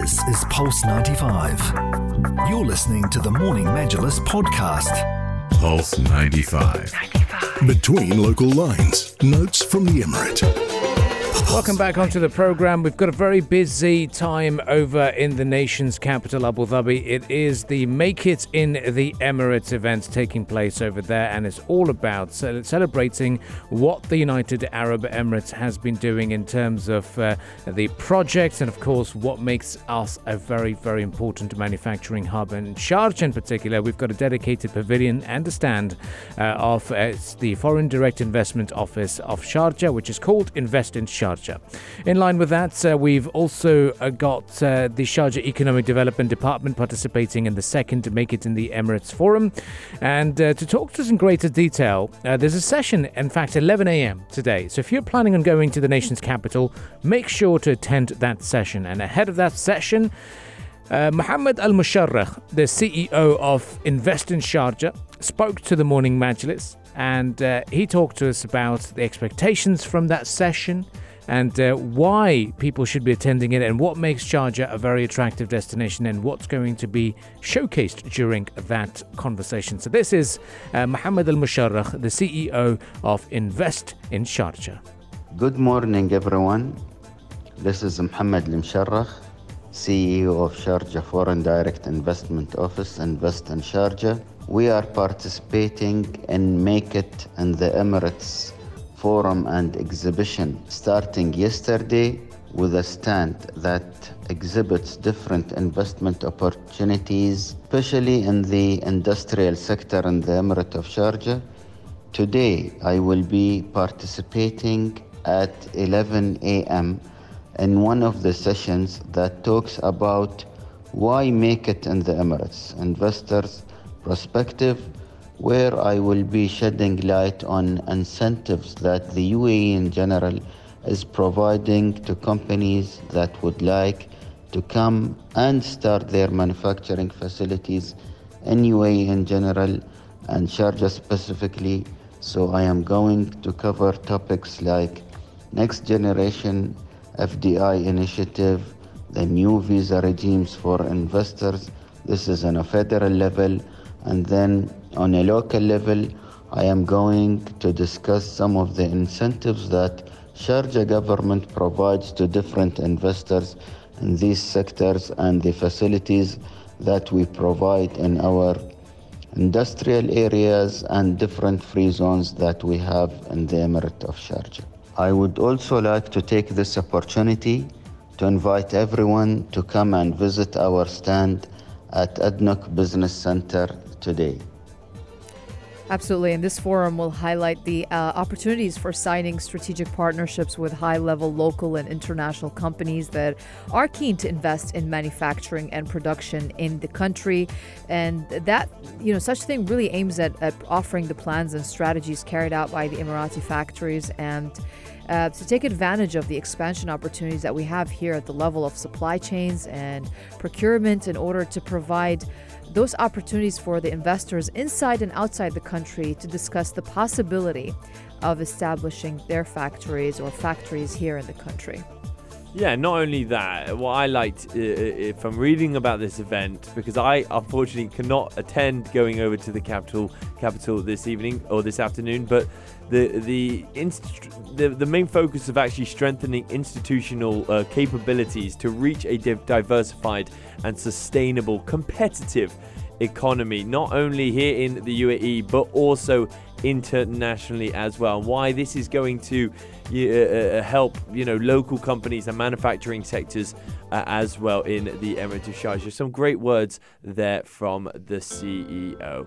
This is Pulse 95. You're listening to the Morning Majlis podcast. Pulse 95. Between local lines, notes from the Emirate. Welcome back onto the program. We've got a very busy time over in the nation's capital, Abu Dhabi. It is the Make It in the Emirates event taking place over there, and it's all about celebrating what the United Arab Emirates has been doing in terms of uh, the projects, and of course, what makes us a very, very important manufacturing hub. In Sharjah, in particular, we've got a dedicated pavilion and a stand uh, of uh, the Foreign Direct Investment Office of Sharjah, which is called Invest in Sharjah. Sharjah. In line with that, uh, we've also uh, got uh, the Sharjah Economic Development Department participating in the second to Make It in the Emirates Forum. And uh, to talk to us in greater detail, uh, there's a session, in fact, 11 a.m. today. So if you're planning on going to the nation's capital, make sure to attend that session. And ahead of that session, uh, Mohammed Al Musharrekh, the CEO of Invest in Sharjah, spoke to the morning Majlis and uh, he talked to us about the expectations from that session, and uh, why people should be attending it and what makes Sharjah a very attractive destination and what's going to be showcased during that conversation. So, this is uh, Mohammed Al Musharrekh, the CEO of Invest in Sharjah. Good morning, everyone. This is Mohammed Al Musharrekh, CEO of Sharjah Foreign Direct Investment Office, Invest in Sharjah. We are participating in Make It in the Emirates forum and exhibition starting yesterday with a stand that exhibits different investment opportunities, especially in the industrial sector in the Emirate of Sharjah. Today, I will be participating at 11 a.m. in one of the sessions that talks about why make it in the Emirates, investors' perspective where I will be shedding light on incentives that the UAE in general is providing to companies that would like to come and start their manufacturing facilities in UAE in general and Sharjah specifically. So I am going to cover topics like next generation FDI initiative, the new visa regimes for investors. This is on a federal level and then on a local level, I am going to discuss some of the incentives that Sharjah government provides to different investors in these sectors and the facilities that we provide in our industrial areas and different free zones that we have in the Emirate of Sharjah. I would also like to take this opportunity to invite everyone to come and visit our stand at ADNOC Business Center today. Absolutely. And this forum will highlight the uh, opportunities for signing strategic partnerships with high level local and international companies that are keen to invest in manufacturing and production in the country. And that, you know, such thing really aims at, at offering the plans and strategies carried out by the Emirati factories and uh, to take advantage of the expansion opportunities that we have here at the level of supply chains and procurement in order to provide those opportunities for the investors inside and outside the country to discuss the possibility of establishing their factories or factories here in the country. Yeah, not only that, what I liked uh, uh from reading about this event, because I unfortunately cannot attend going over to the capital capital this evening or this afternoon, but the the inst- the, the main focus of actually strengthening institutional uh, capabilities to reach a div- diversified and sustainable competitive economy, not only here in the UAE but also internationally as well. And why this is going to uh, uh, help you know local companies and manufacturing sectors uh, as well in the Emirate of Sharjah. Some great words there from the CEO.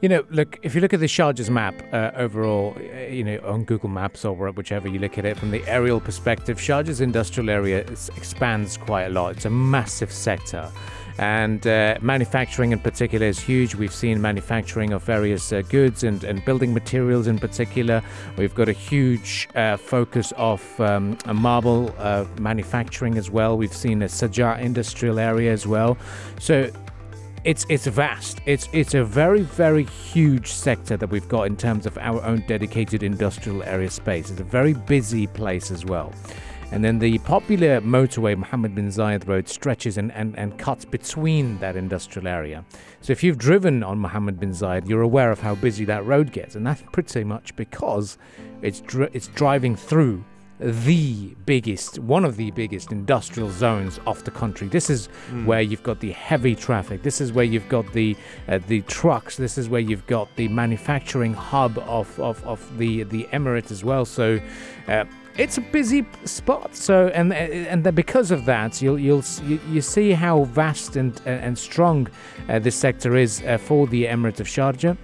You know, look, if you look at the Sharjah's map uh, overall, uh, you know, on Google Maps or whichever you look at it from the aerial perspective, Sharjah's industrial area expands quite a lot. It's a massive sector. And uh, manufacturing in particular is huge. We've seen manufacturing of various uh, goods and, and building materials in particular. We've got a huge uh, focus of um, marble uh, manufacturing as well. We've seen a Sajar industrial area as well. So it's it's vast. It's it's a very very huge sector that we've got in terms of our own dedicated industrial area space. It's a very busy place as well. And then the popular motorway, Mohammed bin Zayed Road, stretches and, and, and cuts between that industrial area. So if you've driven on Mohammed bin Zayed, you're aware of how busy that road gets. And that's pretty much because it's, it's driving through the biggest, one of the biggest industrial zones of the country. This is mm. where you've got the heavy traffic. This is where you've got the uh, the trucks. This is where you've got the manufacturing hub of, of, of the the emirate as well. So. Uh, it's a busy spot. So, and and because of that, you'll you'll you, you see how vast and and strong uh, this sector is uh, for the Emirate of Sharjah,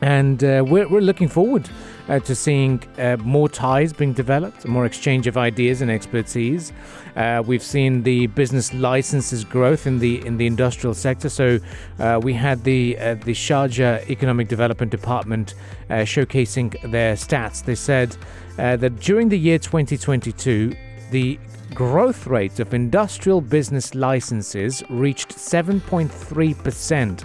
and uh, we're we're looking forward uh, to seeing uh, more ties being developed, more exchange of ideas and expertise. Uh, we've seen the business licenses growth in the in the industrial sector. So uh, we had the uh, the Sharjah Economic Development Department showcasing their stats. They said that during the year 2022, the growth rate of industrial business licenses reached 7.3%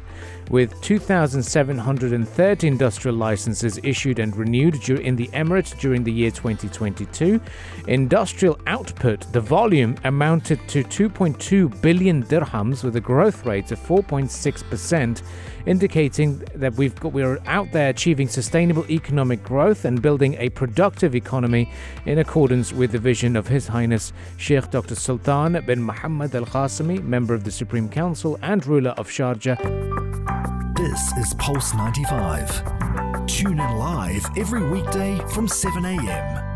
with 2,730 industrial licenses issued and renewed in the Emirates during the year 2022. Industrial output, the volume amounted to 2.2 billion dirhams with a growth rate of 4.6%, indicating that we've got, we're out there achieving sustainable economic growth and building a productive economy in accordance with the vision of His Highness Sheikh Dr. Sultan bin Muhammad Al Qasimi, member of the Supreme Council and ruler of Sharjah. This is Pulse 95. Tune in live every weekday from 7 a.m.